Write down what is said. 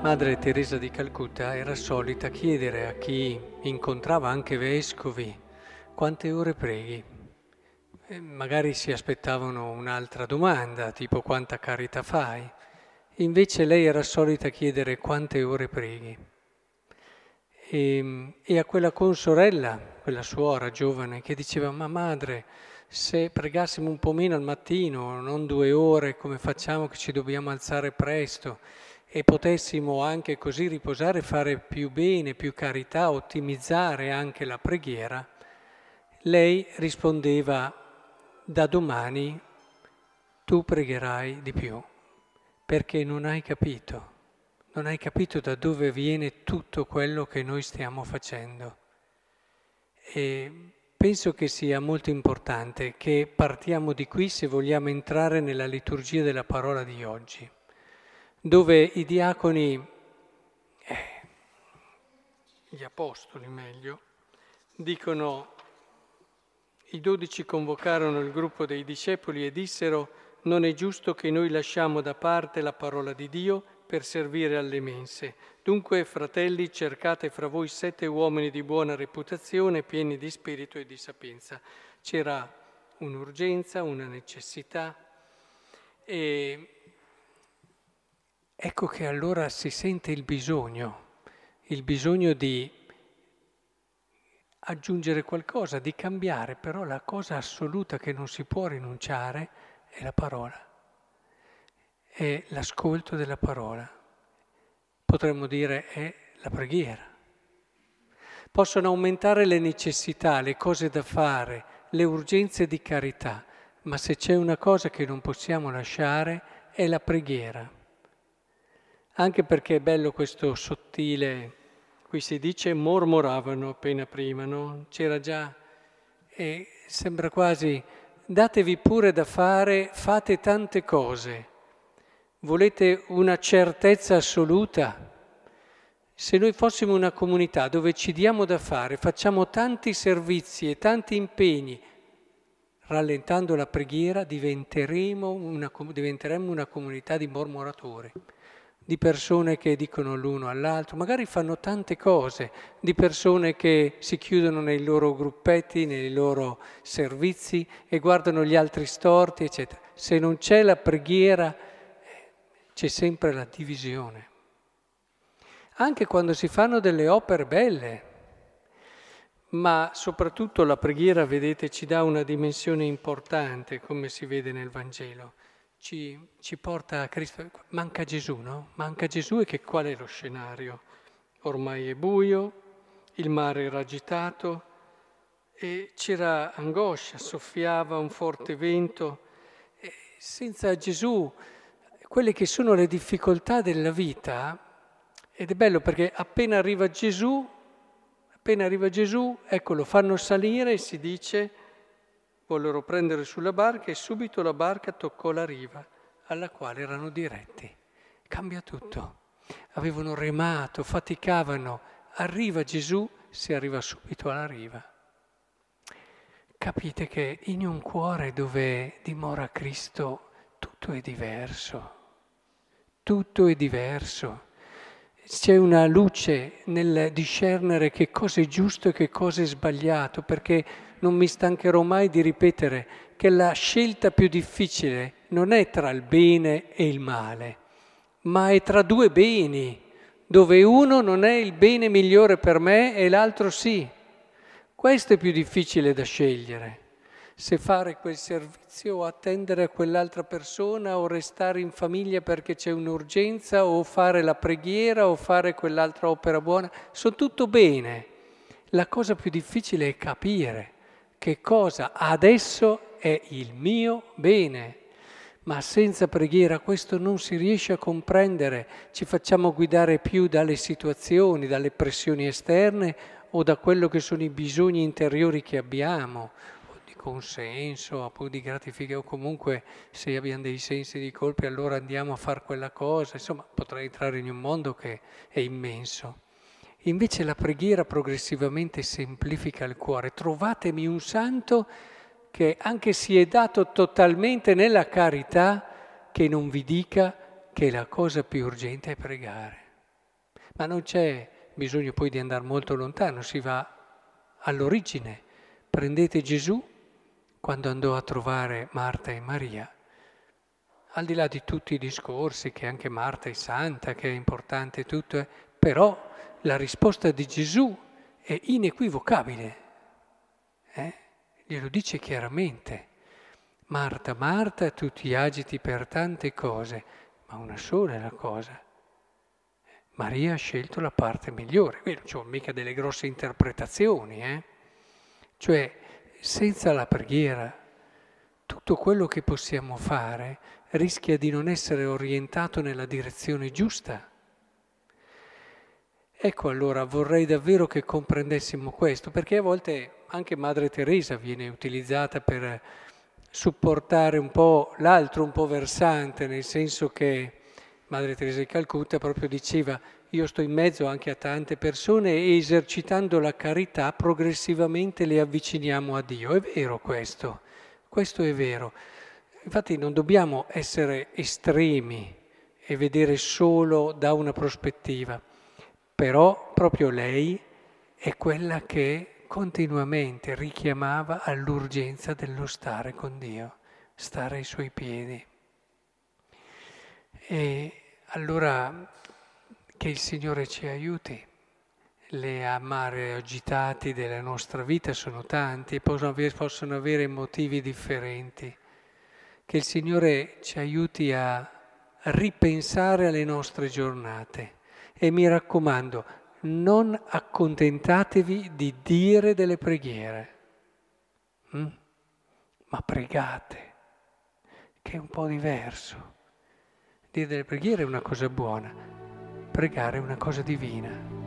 Madre Teresa di Calcutta era solita chiedere a chi incontrava anche vescovi quante ore preghi. E magari si aspettavano un'altra domanda, tipo quanta carità fai. Invece lei era solita chiedere quante ore preghi. E, e a quella consorella, quella suora giovane, che diceva, ma madre, se pregassimo un po' meno al mattino, non due ore come facciamo che ci dobbiamo alzare presto, e potessimo anche così riposare, fare più bene, più carità, ottimizzare anche la preghiera, lei rispondeva da domani tu pregherai di più, perché non hai capito, non hai capito da dove viene tutto quello che noi stiamo facendo. E penso che sia molto importante che partiamo di qui se vogliamo entrare nella liturgia della parola di oggi dove i diaconi, eh, gli apostoli meglio, dicono, i dodici convocarono il gruppo dei discepoli e dissero, non è giusto che noi lasciamo da parte la parola di Dio per servire alle mense. Dunque, fratelli, cercate fra voi sette uomini di buona reputazione, pieni di spirito e di sapienza. C'era un'urgenza, una necessità e Ecco che allora si sente il bisogno, il bisogno di aggiungere qualcosa, di cambiare, però la cosa assoluta che non si può rinunciare è la parola, è l'ascolto della parola. Potremmo dire è la preghiera. Possono aumentare le necessità, le cose da fare, le urgenze di carità, ma se c'è una cosa che non possiamo lasciare è la preghiera anche perché è bello questo sottile, qui si dice mormoravano appena prima, no? C'era già, e sembra quasi, datevi pure da fare, fate tante cose, volete una certezza assoluta? Se noi fossimo una comunità dove ci diamo da fare, facciamo tanti servizi e tanti impegni, rallentando la preghiera diventeremo una, diventeremo una comunità di mormoratori di persone che dicono l'uno all'altro, magari fanno tante cose, di persone che si chiudono nei loro gruppetti, nei loro servizi e guardano gli altri storti, eccetera. Se non c'è la preghiera c'è sempre la divisione. Anche quando si fanno delle opere belle, ma soprattutto la preghiera, vedete, ci dà una dimensione importante, come si vede nel Vangelo ci, ci porta a Cristo. Manca Gesù, no? Manca Gesù e che qual è lo scenario? Ormai è buio, il mare era agitato e c'era angoscia, soffiava un forte vento. E senza Gesù, quelle che sono le difficoltà della vita, ed è bello perché appena arriva Gesù, appena arriva Gesù, ecco, lo fanno salire e si dice vollero prendere sulla barca e subito la barca toccò la riva alla quale erano diretti. Cambia tutto. Avevano remato, faticavano. Arriva Gesù, si arriva subito alla riva. Capite che in un cuore dove dimora Cristo tutto è diverso. Tutto è diverso. C'è una luce nel discernere che cosa è giusto e che cosa è sbagliato, perché non mi stancherò mai di ripetere che la scelta più difficile non è tra il bene e il male, ma è tra due beni, dove uno non è il bene migliore per me e l'altro sì. Questo è più difficile da scegliere. Se fare quel servizio o attendere a quell'altra persona o restare in famiglia perché c'è un'urgenza o fare la preghiera o fare quell'altra opera buona, sono tutto bene. La cosa più difficile è capire che cosa adesso è il mio bene. Ma senza preghiera questo non si riesce a comprendere, ci facciamo guidare più dalle situazioni, dalle pressioni esterne o da quello che sono i bisogni interiori che abbiamo, di consenso, o di gratificazione, o comunque se abbiamo dei sensi di colpi allora andiamo a fare quella cosa, insomma potrei entrare in un mondo che è immenso. Invece la preghiera progressivamente semplifica il cuore. Trovatemi un santo che anche si è dato totalmente nella carità, che non vi dica che la cosa più urgente è pregare. Ma non c'è bisogno poi di andare molto lontano, si va all'origine. Prendete Gesù quando andò a trovare Marta e Maria. Al di là di tutti i discorsi, che anche Marta è santa, che è importante tutto, eh, però la risposta di Gesù è inequivocabile. Eh? Glielo dice chiaramente. Marta, Marta, tu ti agiti per tante cose, ma una sola è la cosa. Maria ha scelto la parte migliore. Non ci sono mica delle grosse interpretazioni, eh? Cioè, senza la preghiera, tutto quello che possiamo fare rischia di non essere orientato nella direzione giusta. Ecco allora, vorrei davvero che comprendessimo questo, perché a volte anche Madre Teresa viene utilizzata per supportare un po' l'altro, un po' versante, nel senso che Madre Teresa di Calcutta proprio diceva io sto in mezzo anche a tante persone e esercitando la carità progressivamente le avviciniamo a Dio. È vero questo, questo è vero. Infatti non dobbiamo essere estremi e vedere solo da una prospettiva, però proprio lei è quella che continuamente richiamava all'urgenza dello stare con Dio, stare ai suoi piedi. E allora che il Signore ci aiuti. Le amare agitati della nostra vita sono tanti e possono avere, possono avere motivi differenti. Che il Signore ci aiuti a ripensare alle nostre giornate. E mi raccomando, non accontentatevi di dire delle preghiere, hm? ma pregate, che è un po' diverso. Dire delle preghiere è una cosa buona, pregare è una cosa divina.